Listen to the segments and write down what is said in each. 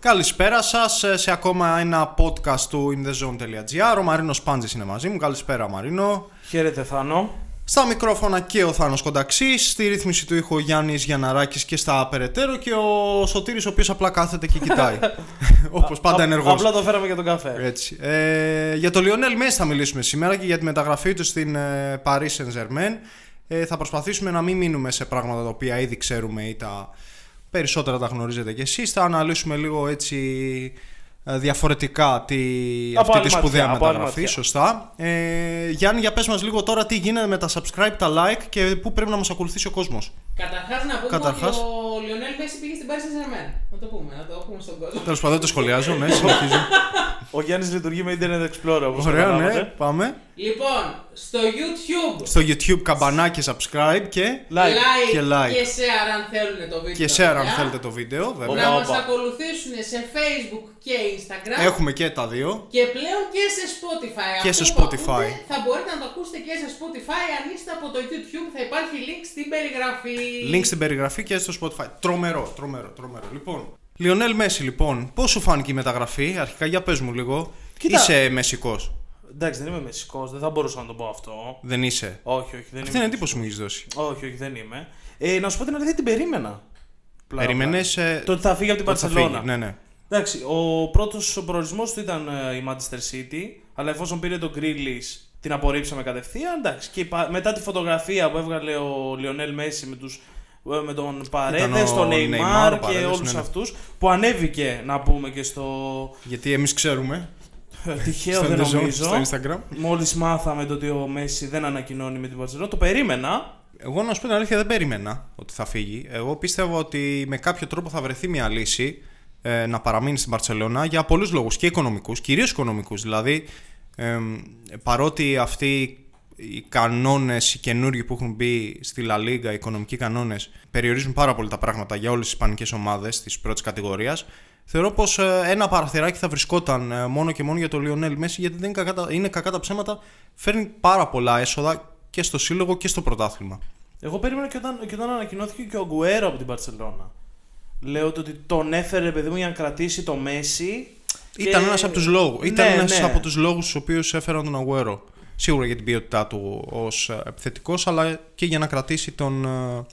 Καλησπέρα σας σε ακόμα ένα podcast του inthezone.gr. Ο Μαρίνος Πάντζης είναι μαζί μου. Καλησπέρα, Μαρίνο. Χαίρετε, Θάνο. Στα μικρόφωνα και ο Θάνος Κονταξής, στη ρύθμιση του ήχου ο Γιάννης Γιανναράκης και στα περαιτέρω και ο Σωτήρης ο οποίος απλά κάθεται και κοιτάει. Όπως πάντα ενεργός. Απλά το φέραμε για τον καφέ. Έτσι. Ε, για το Λιονέλ Μέση θα μιλήσουμε σήμερα και για τη μεταγραφή του στην ε, Paris Saint-Germain. Ε, θα προσπαθήσουμε να μην μείνουμε σε πράγματα τα οποία ήδη ξέρουμε ή τα περισσότερα τα γνωρίζετε κι εσείς. Θα αναλύσουμε λίγο έτσι ε, διαφορετικά τη, Από αυτή άλλη τη σπουδαία ματιά, από άλλη μεταγραφή. ματιά. Σωστά. Ε, Γιάννη, για πες μας λίγο τώρα τι γίνεται με τα subscribe, τα like και πού πρέπει να μας ακολουθήσει ο κόσμος. Καταρχάς να πούμε Καταρχάς. ότι ο Λιονέλ Μέση πήγε στην Paris Saint-Germain. Να το πούμε, να το πούμε στον κόσμο. Τέλος πάντων, δεν το σχολιάζω, ναι, συνεχίζω. Ο Γιάννης λειτουργεί με Internet Explorer όπως Ωραία, ναι, καταλάβατε. πάμε. Λοιπόν, στο YouTube Στο YouTube καμπανάκι subscribe και, Like. και like. και share αν θέλουν το βίντεο. και τα share αν παιδιά. θέλετε το βίντεο, Να βέβαια. Οπα, μας οπα. ακολουθήσουν σε Facebook και Instagram. Έχουμε και τα δύο. Και πλέον και σε Spotify. Και Αυτό σε που Spotify. ακούτε, θα μπορείτε να το ακούσετε και σε Spotify. Αν είστε από το YouTube θα υπάρχει link στην περιγραφή. Link στην περιγραφή και στο Spotify. Τρομερό, τρομερό, τρομερό. Λοιπόν, Λιονέλ Μέση, λοιπόν, πώς σου φάνηκε η μεταγραφή, αρχικά για πες μου λίγο. Κοίτα. Είσαι μεσικός; Εντάξει, δεν είμαι μεσικός, δεν θα μπορούσα να το πω αυτό. Δεν είσαι; Όχι, όχι, δεν Αυτή είμαι. είναι εντύπωση που μου έχεις δώσει. Όχι, όχι, δεν είμαι. Ε, να σου πω την αλήθεια, την περίμενα. Πλάκα, Περίμενε. πλάκα. Το ότι θα φύγει από την Παρσελόνα. Ναι, ναι. Εντάξει, ο πρώτος προορισμός του ήταν ε, η Manchester City, αλλά εφόσον πήρε τον Grealish την απορρίψαμε κατευθείαν. Εντάξει, και πα- μετά τη φωτογραφία που έβγαλε ο Λιονέλ Μέση με, τους, ε, με τον Παρέδες, ο τον Neymar, Neymar ο και Paredes, όλους ναι, ναι. αυτούς, που ανέβηκε να πούμε και στο. Γιατί εμείς ξέρουμε. ε, Τυχαίο στο δεν Zone, νομίζω. στο Instagram. Μόλις μάθαμε το ότι ο Μέση δεν ανακοινώνει με την Παρσελόνα, το περίμενα. Εγώ να σου πω την αλήθεια δεν περίμενα ότι θα φύγει. Εγώ πίστευα ότι με κάποιο τρόπο θα βρεθεί μια λύση ε, να παραμείνει στην Παρσελώνα για πολλούς λόγους και οικονομικούς, κυρίως οικονομικούς. Δηλαδή, ε, παρότι αυτοί οι κανόνες, οι καινούργοι που έχουν μπει στη La Liga, οι οικονομικοί κανόνες, περιορίζουν πάρα πολύ τα πράγματα για όλες τις ισπανικές ομάδες της πρώτης κατηγορίας. Θεωρώ πως ένα παραθυράκι θα βρισκόταν ε, μόνο και μόνο για τον Λιονέλ Μέση, γιατί δεν είναι κακά, τα- είναι κακά τα ψέματα. Φέρνει πάρα πολλά έσοδα και στο σύλλογο και στο πρωτάθλημα. Εγώ περίμενα και όταν, και όταν ανακοινώθηκε και ο Αγκουέρο από την Παρσελόνα. Λέω το ότι τον έφερε παιδί μου για να κρατήσει το Μέση. Ήταν και- ένας από τους λόγου. Ήταν Ναι, ένας ναι. από τους λόγους του οποίους έφεραν τον Αγουέρο. Σίγουρα για την ποιότητά του ως επιθετικός, αλλά και για να κρατήσει τον, ε,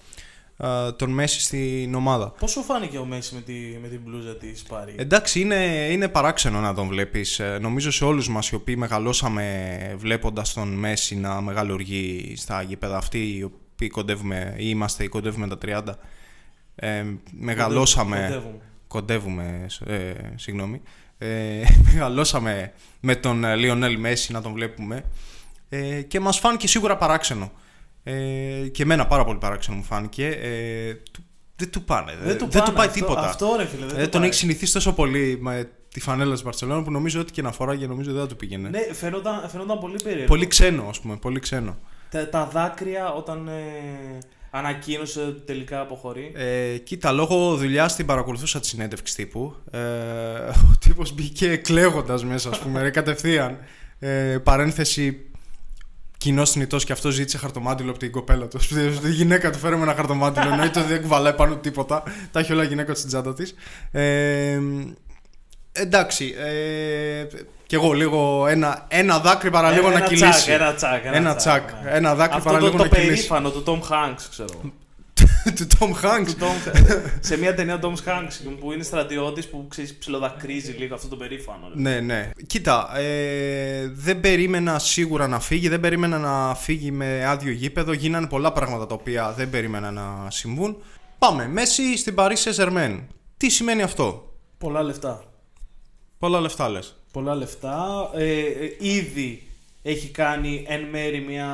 ε, τον Μέση στην ομάδα. Πώ σου φάνηκε ο Μέση με, τη, με την μπλούζα της Πάρη; Εντάξει, είναι, είναι παράξενο να τον βλέπεις. Νομίζω σε όλους μας οι οποίοι μεγαλώσαμε βλέποντας τον Μέση να μεγαλουργεί στα γήπεδα αυτή, οι οποίοι κοντεύουμε ή είμαστε ή κοντεύουμε τα 30. Ε, μεγαλώσαμε. Κοντεύουμε. Κοντεύουμε, ε, συγγνώμη. Ε, μεγαλώσαμε με τον ε, Λιονέλ Μέση να τον βλέπουμε ε, και μας φάνηκε σίγουρα παράξενο. Ε, και εμένα πάρα πολύ παράξενο μου φάνηκε. Ε, του- δεν του πάνε. Δεν, του δεν πάνε του πάει αυτό- τίποτα. αυτό, ρε φίλε, δεν Ε, του τον πάει. έχει συνηθίσει τόσο πολύ με τη φανέλα της Μπαρσελόνα που νομίζω ότι και να φοράγε νομίζω δεν θα του πήγαινε. Ναι, φαινόταν, φαινόταν πολύ περίεργο. Πολύ ξένο, ας πούμε. Πολύ ξένο. Τα, τα δάκρυα όταν ε, ανακοίνωσε ότι τελικά αποχωρεί. Ε, κοίτα, λόγω δουλειάς την παρακολουθούσα τη συνέντευξη τύπου. Ε, ο τύπος μπήκε κλαίγοντας μέσα, ας πούμε, ρε, κατευθείαν. Ε, παρένθεση. Κοινό θνητό και αυτός ζήτησε χαρτομάτιλο από την κοπέλα του. Τη γυναίκα του φέραμε ένα χαρτομάτιλο. Εννοείται ότι δεν κουβαλάει πάνω τίποτα. Τα έχει όλα η γυναίκα του στην τσάντα της. Ε, εντάξει. Ε, κι εγώ λίγο ένα, ένα δάκρυ παρά λίγο να ένα κυλήσει. Τσακ, ένα τσακ. Ένα τσακ. ναι. Ένα δάκρυ Αυτό παρά το, λίγο το να κυλήσει. περήφανο του Tom Hanks, ξέρω. Του Tom Hanks. Του Tom- σε μια ταινία Tom Hanks που είναι στρατιώτης που ξέρεις, ψιλοδακρύζει λίγο αυτό το περήφανο. ρε. Ναι, ναι. Κοίτα, ε, δεν περίμενα σίγουρα να φύγει, δεν περίμενα να φύγει με άδειο γήπεδο. Γίνανε πολλά πράγματα τα οποία δεν περίμενα να συμβούν. Πάμε. Μέση στην Paris Saint-Germain. Τι σημαίνει αυτό; Πολλά λεφτά. Πολλά λεφτά λες. Πολλά λεφτά. Ε, ε, ήδη έχει κάνει εν μέρη μια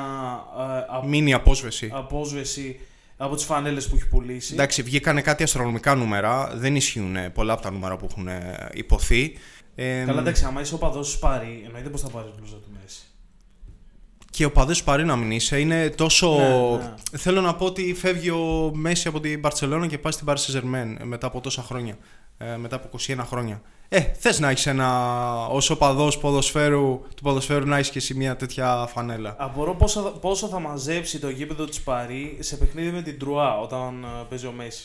ε, α- Μίνι απόσβεση. απόσβεση από τις φανέλες που έχει πουλήσει. Εντάξει, βγήκανε κάτι αστρονομικά νούμερα. Δεν ισχύουν ε, πολλά από τα νούμερα που έχουν ε, υποθεί. Ε, Καλά, εντάξει, άμα είσαι οπαδός σου πάρει, εννοείται πως θα πάρεις μπλούζα του Μέση. και ο παδές του Παρί να μην είσαι. Είναι τόσο. Ναι, ναι. Θέλω να πω ότι φεύγει ο Μέση από την Μπαρσελόνα και πάει στην Paris Saint-Germain μετά από τόσα χρόνια. Ε, μετά από 21 χρόνια. Ε, θες να έχεις ένα. ως οπαδός ποδοσφαίρου, του ποδοσφαίρου να έχεις και εσύ μια τέτοια φανέλα. Απορώ πόσο, θα- πόσο θα μαζέψει το γήπεδο της Παρή σε παιχνίδι με την Τρουά όταν ε, παίζει ο Μέση.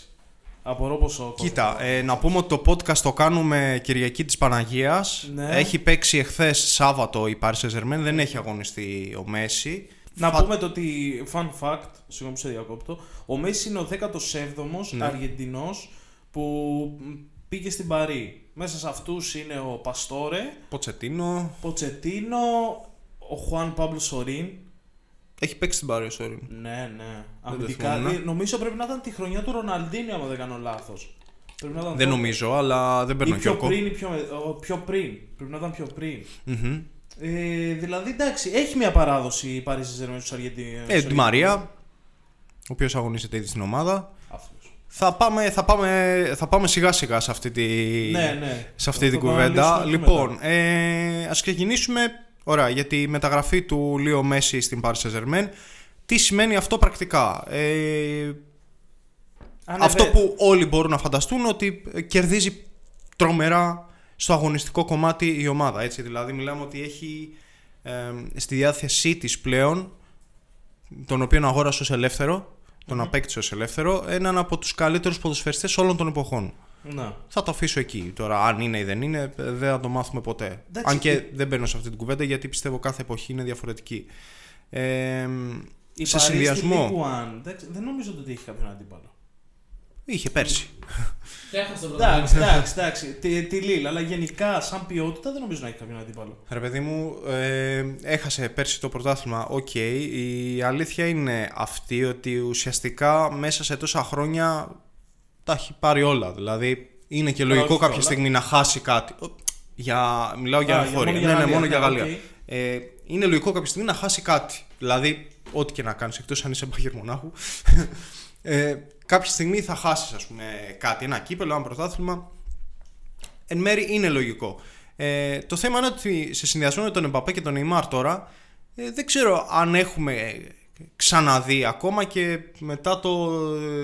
Απορώ πόσο. Κοίτα, ε, να πούμε ότι το podcast το κάνουμε Κυριακή της Παναγίας. Ναι. Έχει παίξει εχθές Σάββατο η Paris Saint-Germain, δεν έχει αγωνιστεί ο Μέση. Να Θα- πούμε το ότι, fun fact, συγγνώμη που σε διακόπτω, ο Μέση είναι ο 17ος Ναι. Αργεντινός που μ, πήγε στην Παρή. Μέσα σε αυτούς είναι ο Παστόρε, Ποτσετίνο. Ποτσετίνο, ο Χουάν Πάμπλο Σορίν. Έχει παίξει την Paris Saint-Germain. Ναι, ναι. το Αμυντικά, θυμόμουν. ε, νομίζω πρέπει να ήταν τη χρονιά του Ροναλντίνιο, άμα δεν κάνω λάθος. Πρέπει να ήταν Δεν τότε. νομίζω, αλλά δεν Ή παίρνω πιο πιο πριν ή πιο, με- ο, πιο πριν. Πρέπει να ήταν πιο πριν. mm Ε, δηλαδή, εντάξει, έχει μια παράδοση η Paris Saint-Germain στους Αργεντινούς. Ε, τη Μαρία, ο οποίος αγωνίζεται ήδη στην ομάδα. Αυτός. Θα πάμε, θα πάμε, θα πάμε σιγά σιγά σε αυτή, τη, Ναι, ναι. σε αυτή Το την θα κουβέντα. αναλύσουμε πιο Λοιπόν, ε, ας ξεκινήσουμε ωραία, για τη μεταγραφή του Λίο Μέση στην Paris Saint-Germain. Τι σημαίνει αυτό πρακτικά; Ε, Ανεβε- αυτό που όλοι μπορούν να φανταστούν ότι ε, κερδίζει τρομερά στο αγωνιστικό κομμάτι η ομάδα. Έτσι, δηλαδή μιλάμε ότι έχει ε, στη διάθεσή της πλέον τον οποίον αγόρασε ως ελεύθερο, τον απέκτησε ως ελεύθερο, έναν από τους καλύτερους ποδοσφαιριστές όλων των εποχών. Ναι. Θα το αφήσω εκεί. Τώρα, αν είναι ή δεν είναι, ε, δεν θα το μάθουμε ποτέ. Εντάξει, αν και ε- δεν μπαίνω σε αυτή την κουβέντα γιατί πιστεύω κάθε εποχή είναι διαφορετική. Ε, Η σε Paris στη συνδυασμό. Ligue 1, εντάξει, δεν νομίζω ότι έχει κάποιον αντίπαλο. Είχε πέρσι. Έχασε τον Εντάξει, εντάξει, εντάξει. Τη, τη Λίλ, αλλά γενικά σαν ποιότητα δεν νομίζω να έχει κάποιον αντίπαλο. Ρε παιδί μου, ε, έχασε πέρσι το πρωτάθλημα. Οκ. Η αλήθεια είναι αυτή ότι ουσιαστικά μέσα σε τόσα χρόνια τα έχει πάρει όλα. Δηλαδή είναι και λογικό όχι κάποια όλα. στιγμή να χάσει κάτι. Ο, Για, μιλάω για Α, για- χώρια. μόνο για Ναι, ναι, Γαλλία, μόνο για ναι, Γαλλία. οκ. Ε, είναι λογικό κάποια στιγμή να χάσει κάτι. Δηλαδή, ό,τι και να κάνεις, εκτός αν είσαι Μπάγερν Μονάχου, ε, κάποια στιγμή θα χάσεις, ας πούμε, κάτι. Ένα κύπελο, ένα πρωτάθλημα. Εν μέρη είναι λογικό. Ε, το θέμα είναι ότι σε συνδυασμό με τον Εμπαπέ και τον Neymar τώρα, ε, δεν ξέρω αν έχουμε ξαναδεί ακόμα και μετά το,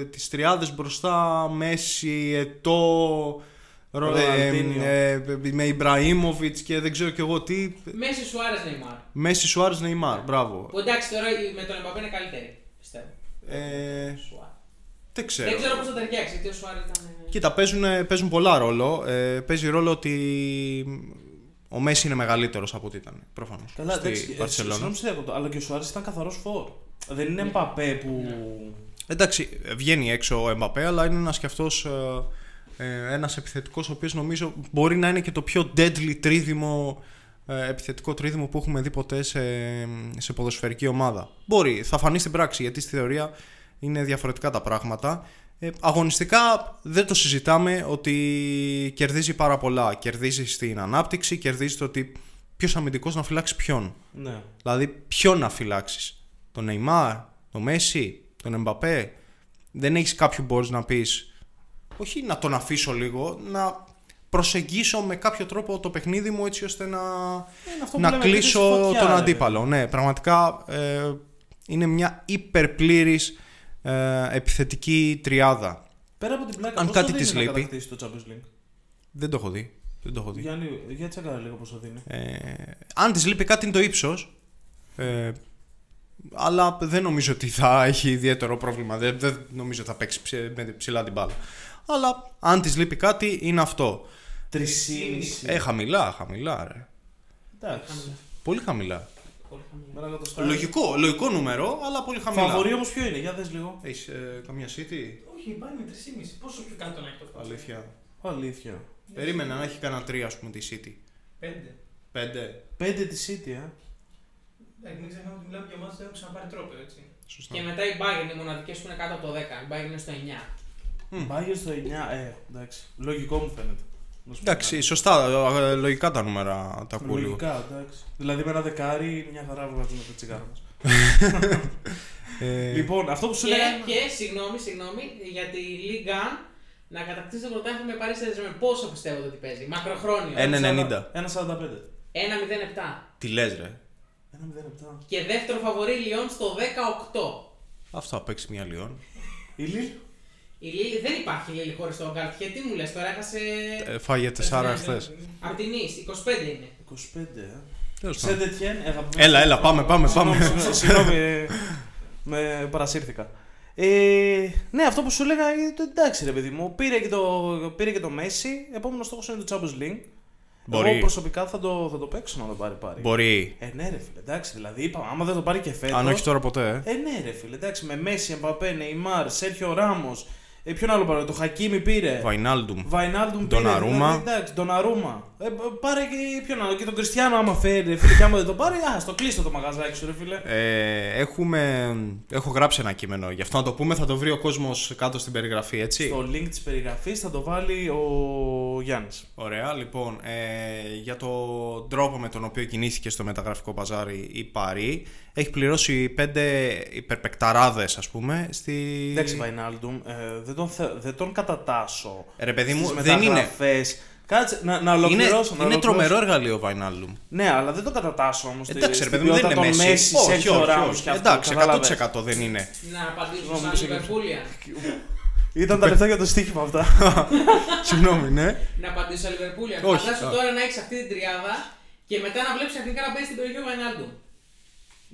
ε, τις τριάδες μπροστά Μέση, Ετώ, Ρο- ε, Ροναλντίνιο. ε, με Ιμπραήμοβιτς και δεν ξέρω και εγώ τι. Μέση Σουάρες Νεϊμάρ. Μέση Σουάρες Neymar, μπράβο. Που εντάξει τώρα η- με τον Εμπαπέ είναι καλύτερη. Πιστεύω. Ε, Σουάρες. Δεν ξέρω. Δεν ξέρω πώς θα ταιριάξει γιατί ο Σουάρες ήταν. ε, Κοίτα, παίζουν, παίζουν πολλά ρόλο. Ε, παίζει ρόλο ότι ο Μέση είναι μεγαλύτερος από ό,τι ήταν, προφανώς, Καλά, στη εντάξει, ε, Μπαρσελόνα. συγγνώμη σε διακόπτω, αλλά και ο Σουάρες ήταν καθαρός φόρ. Δεν είναι Μπαπέ που. Εντάξει, βγαίνει έξω ο Εμπαπέ, αλλά είναι ένας και αυτός ε, ε, ένας επιθετικός ο οποίος νομίζω μπορεί να είναι και το πιο deadly τρίδημο ε, επιθετικό τρίδημο που έχουμε δει ποτέ σε, σε ποδοσφαιρική ομάδα. Μπορεί, θα φανεί στην πράξη γιατί στη θεωρία είναι διαφορετικά τα πράγματα. Ε, αγωνιστικά δεν το συζητάμε ότι κερδίζει πάρα πολλά. Κερδίζει στην ανάπτυξη, κερδίζει το ότι ποιος αμυντικός να φυλάξει ποιον. Ναι. Δηλαδή, ποιον να φυλάξεις. Τον Νεϊμάρ, τον Μέση, τον Εμπαπέ. Δεν έχεις κάποιο που μπορείς να πεις. Όχι να τον αφήσω λίγο, να προσεγγίσω με κάποιο τρόπο το παιχνίδι μου έτσι ώστε να, αυτό που να λέμε, κλείσω κλείσει φωτιά, τον ρε αντίπαλο. Ναι, πραγματικά ε, είναι μια υπερπλήρης ε, επιθετική τριάδα. Πέρα από την πλάκα, Αν πόσο κάτι δίνει της να λείπει. κατακτήσει το Champions League; Δεν το έχω δει. Δεν το έχω δει. Γιάννη, για τσέκαρα λίγο πόσο δίνει. Ε, αν της λείπει κάτι είναι το ύψος. Ε, αλλά δεν νομίζω ότι θα έχει ιδιαίτερο πρόβλημα. Δεν, δεν νομίζω ότι θα παίξει ψη- με ψηλά την μπάλα. Αλλά αν της λείπει κάτι είναι αυτό. Τρισήμιση. Ε, χαμηλά, χαμηλά, ρε. Εντάξει. Πολύ χαμηλά. Πολύ χαμηλά. Μέρα κατοστάρι. Λογικό, λογικό νούμερο, αλλά πολύ χαμηλά. Φαβορή όμως ποιο είναι, για δες λίγο. Έχεις ε, καμία city; Όχι, πάει με 3,5. Πόσο πιο κάτω να έχει το φάσμα. Αλήθεια. Αλήθεια. Περίμενα να έχει κανένα τρία, ας πούμε, τη city. 5. Πέντε. Πέντε τη City, ε. Εντάξει, μην ξεχνάμε ότι μιλάμε για ομάδε που έχουν ξαναπάρει τρόπο, έτσι. Σωστά. Και μετά η Bayern, οι μοναδικές που είναι κάτω από το 10. Η Bayern είναι στο 9. Μπάγιο στο 9, ε, εντάξει. Λογικό μου φαίνεται. Να σου πω Εντάξει, κάτι. σωστά, ε, λογικά τα νούμερα τα ακούω λίγο. Λογικά, εντάξει. Δηλαδή με ένα δεκάρι, μια χαρά βγάζουμε τα τσιγάρα μας. Ε, Λοιπόν, αυτό που σου Και, λέγα. και συγγνώμη, συγγνώμη, για τη Ligue 1 να κατακτήσει το πρωτάθλημα με Paris Saint-Germain. Πόσο πιστεύετε ότι παίζει, μακροχρόνιο. Ένα 90. Ένα 45. 1-0-7. Τι λες ρε. 1-0-7. Και δεύτερο φαβορή Λιόν στο 18. Αυτό θα παίξει μια Λιόν. Η Λίλ. Η Λίλη δεν υπάρχει η Λίλη χωρίς τον Γκάλτιε. Τι μου λες τώρα, έχασε. Ε, φάγε 4 χθες. Απ' την Nice, 25 είναι. 25, ε. Τέλος πάντων. Σεντετιέν, αγαπημένο. Έλα, έλα, πάμε, πάμε, Συγγνώμη, πάμε. συγγνώμη, Συγγνώμη, ε, με παρασύρθηκα. Ε, ναι, αυτό που σου έλεγα είναι το εντάξει ρε παιδί μου. Πήρε και το, πήρε και το Messi. Επόμενος στόχος είναι το Champions League. Μπορεί. Εγώ προσωπικά θα το, θα το παίξω να το πάρει πάρει. Μπορεί. Ε, ναι, ρε φίλε, εντάξει. Δηλαδή, είπαμε, άμα δεν το πάρει και φέτος. Αν όχι τώρα ποτέ. ε. Ε, ναι, ρε φίλε, εντάξει. Με Messi, Εμπαπέ, Νεϊμάρ, Σέρχιο Ράμος. Ε, ποιον άλλο πάρε, το Χακίμι πήρε; Βαϊνάλντουμ. Βαϊνάλντουμ πήρε. Ντοναρούμα. Δηλαδή, εντάξει, Ντοναρούμα. Ε, πάρε και ποιον άλλο. Και τον Κριστιανό, άμα φέρει, ρε φίλε, και άμα δεν το πάρει, α το κλείστο το μαγαζάκι σου, ρε φίλε. Ε, έχουμε, έχω γράψει ένα κείμενο. Γι' αυτό να το πούμε, θα το βρει ο κόσμος κάτω στην περιγραφή, έτσι. Στο link της περιγραφής θα το βάλει ο Γιάννης. Ωραία, λοιπόν, ε, για τον τρόπο με τον οποίο κινήθηκε στο μεταγραφικό παζάρι η Παρή, έχει πληρώσει πέντε υπερπεκταράδες, ας πούμε, στη... Εντάξει, Βαϊνάλντουμ, ε, δεν, τον θε- δεν τον κατατάσω. Ρε παιδί μου, στις δεν είναι. μεταγραφές. Κάτσε, να, να Είναι, ολοκληρώσω. να είναι ολοκληρώσω. τρομερό εργαλείο ο Βαϊνάλντουμ. Ναι, αλλά δεν τον κατατάσω όμως. Εντάξει, ρε παιδί μου, δεν είναι μέση. Όχι, όχι, όχι. Εντάξει, 100% δεν είναι. Να απαντήσω Συγγνώμη, σαν μήπως Λιβερπούλια. Ήταν τα λεφτά για το στοίχημα αυτά. Συγγνώμη, ναι. Να απαντήσω σαν Λιβερπούλια. Όχι, Φαντάσου α. τώρα να έχεις αυτή την τριάδα και μετά να βλέπεις εθνικά να μπαίνει στην περιοχή ο Βαϊνάλντουμ.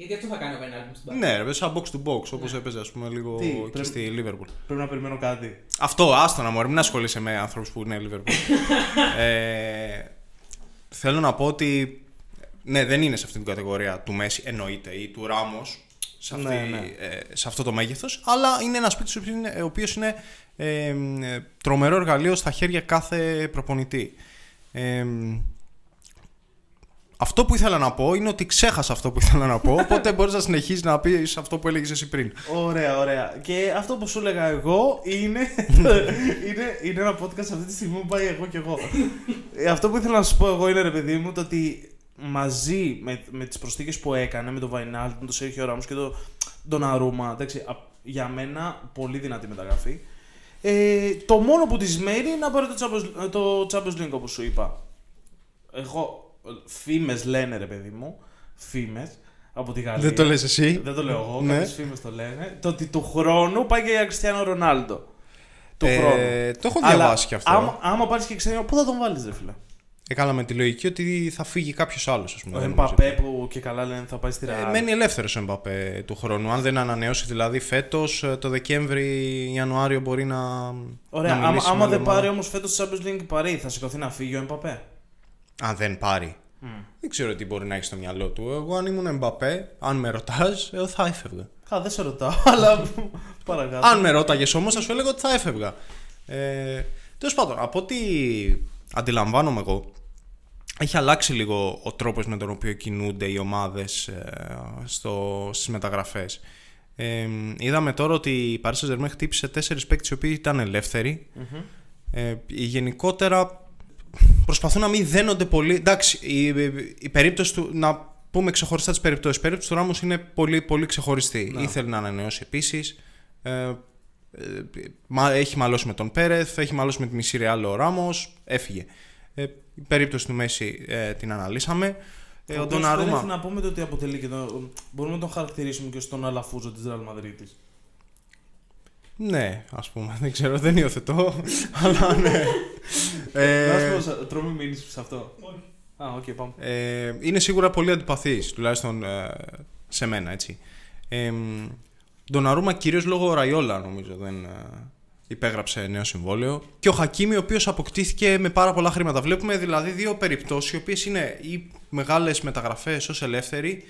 Γιατί αυτό θα κάνει ο Βαϊνάλντουμ στην Παρή. Ναι, ρε, σαν box to box, όπως έπαιζε, ας πούμε, λίγο Τι, και πρέπει- στη Liverpool. Πρέπει να περιμένω κάτι. Αυτό, άστο να μου μην ασχολείσαι με άνθρωπου που είναι Liverpool. ε, θέλω να πω ότι ναι, δεν είναι σε αυτή την κατηγορία του Μέση, εννοείται, ή του Ράμος, σε, αυτή- Ναι, ναι. ε, σε αυτό το μέγεθος, αλλά είναι ένας παίκτης ο οποίος είναι ε, ε, τρομερό εργαλείο στα χέρια κάθε προπονητή. Ε, αυτό που ήθελα να πω είναι ότι ξέχασα αυτό που ήθελα να πω, οπότε μπορείς να συνεχίσεις να πεις αυτό που έλεγες εσύ πριν. Ωραία, ωραία. Και αυτό που σου έλεγα εγώ είναι, είναι, είναι ένα podcast αυτή τη στιγμή που πάει εγώ και εγώ. Ε, αυτό που ήθελα να σου πω εγώ είναι ρε παιδί μου το ότι μαζί με, με τις προσθήκες που έκανε με τον Βαϊνάλ, τον Σέρχιο Ράμος και τον τον Αρούμα, εντάξει, α- για μένα πολύ δυνατή μεταγραφή. Ε, το μόνο που της μένει είναι να πάρει το Champions, το Champions League όπως σου είπα. Εγώ, φήμες λένε ρε παιδί μου, φήμες από τη Γαλλία. Δεν το λες εσύ. Δεν το λέω εγώ, Ναι. κάποιες φήμες το λένε. Το ότι του χρόνου πάει και για Κριστιανό Ρονάλντο. Του Ε, χρόνου. το έχω Αλλά διαβάσει κι αυτό. Άμα, άμα πάρεις και Κριστιανό, πού θα τον βάλεις, ρε φίλε; Έκανα με τη λογική ότι θα φύγει κάποιος άλλος. Ο δεν Εμπαπέ νομίζω. που και καλά λένε θα πάει στη Ε, Real. μένει ελεύθερος ο Εμπαπέ του χρόνου. Αν δεν ανανεώσει δηλαδή φέτος, το Δεκέμβρη-Ιανουάριο μπορεί να. Ωραία, να άμα, μιλήσει άμα με άλλη δεν ομάδα. πάρει όμως φέτος τη Champions League Παρή, θα σηκωθεί να φύγει ο Εμπαπέ; Αν δεν πάρει. Δεν ξέρω τι μπορεί να έχει στο μυαλό του. Εγώ, αν ήμουν Εμπαπέ, αν με ρωτάς, εγώ θα έφευγα. Κα, δεν σε ρωτάω, αλλά παρακάτω. Αν με ρώταγες όμως, θα σου έλεγα ότι θα έφευγα. Ε, Τέλος πάντων, από ό,τι αντιλαμβάνομαι εγώ, έχει αλλάξει λίγο ο τρόπος με τον οποίο κινούνται οι ομάδες ε, στο, στις μεταγραφές. Ε, είδαμε τώρα ότι η Paris Saint-Germain χτύπησε τέσσερις παίκτες οι οποίοι ήταν ελεύθεροι. Ε, γενικότερα προσπαθούν να μην δένονται πολύ. Εντάξει, η, η περίπτωση του. Να πούμε ξεχωριστά τις περιπτώσεις. Η περίπτωση του Ράμους είναι πολύ, πολύ ξεχωριστή. Ήθελε να ανανεώσει επίσης. Ε, ε, μα- έχει μαλώσει με τον Πέρεθ, έχει μαλώσει με τη μισή Ρεάλ ο Ράμος, έφυγε. Ε, η περίπτωση του Μέση ε, την αναλύσαμε. Ε, ο οποίος Ντοναρούμα. πρέπει να πούμε το ότι αποτελεί και το... Μπορούμε να τον χαρακτηρίσουμε και στον Αλαφούζο της Real Madrid. Ναι, ας πούμε. Δεν ξέρω, δεν υιοθετώ. αλλά ναι. Ε, Να σου πω, τρώμε μήνυση σε αυτό. Α, οκ, πάμε. Ε, είναι σίγουρα πολύ αντιπαθής, τουλάχιστον ε, σε μένα, έτσι. Ε, Ντοναρούμα κυρίως λόγω Ραϊόλα, νομίζω, δεν ε, υπέγραψε νέο συμβόλαιο. Και ο Χακίμι, ο οποίος αποκτήθηκε με πάρα πολλά χρήματα. Βλέπουμε δηλαδή δύο περιπτώσεις, οι οποίες είναι ή μεγάλες μεταγραφές ως ελεύθεροι,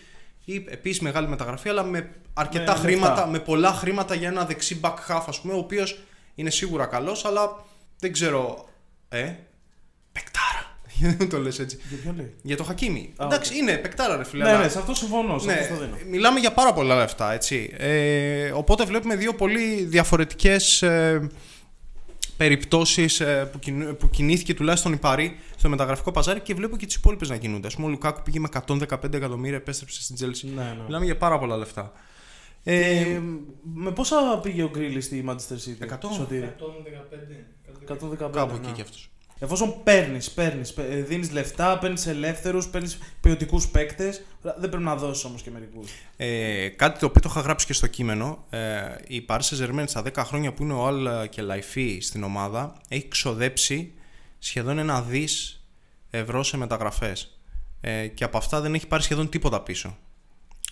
ή επίσης μεγάλη μεταγραφή, αλλά με αρκετά Με χρήματα, λεφτά. με πολλά χρήματα για ένα δεξί back half, ας πούμε, ο οποίος είναι σίγουρα καλός, αλλά δεν ξέρω... Ε, παικτάρα. Γιατί δεν το λες έτσι. Για ποιον λέει; Για το Χακίμι. Α, Εντάξει, είναι παικτάρα, ρε φίλε. Ναι, αλλά- ναι, σε αυτό συμφωνώ. Σε ναι, αυτό το δίνω. μιλάμε για πάρα πολλά λεφτά, έτσι. Ε, οπότε βλέπουμε δύο πολύ διαφορετικές ε, περιπτώσεις ε, που, κινου- που κινήθηκε τουλάχιστον η Παρί στο μεταγραφικό παζάρι και βλέπω και τις υπόλοιπες να κινούνται. Ας πούμε, ο Λουκάκου πήγε με 115 εκατομμύρια, επέστρεψε στην Τσέλσι. Ναι, ναι. Μιλάμε για πάρα πολλά λεφτά. Ε, Ε, με πόσα πήγε ο Γκρίλι στη Manchester City, 100. Σωτήρη; 115. 115. κάπου ναι. εκεί κι αυτός. Εφόσον παίρνεις, παίρνεις, δίνεις λεφτά, παίρνεις ελεύθερους, παίρνεις ποιοτικούς παίκτες, δεν πρέπει να δώσεις όμως και μερικούς. Ε, κάτι το οποίο το είχα γράψει και στο κείμενο. Ε, η Paris Saint-Germain στα 10 χρόνια που είναι ο Αλ και Λαϊφή στην ομάδα έχει ξοδέψει σχεδόν ένα δις ευρώ σε μεταγραφές. Ε, και από αυτά δεν έχει πάρει σχεδόν τίποτα πίσω.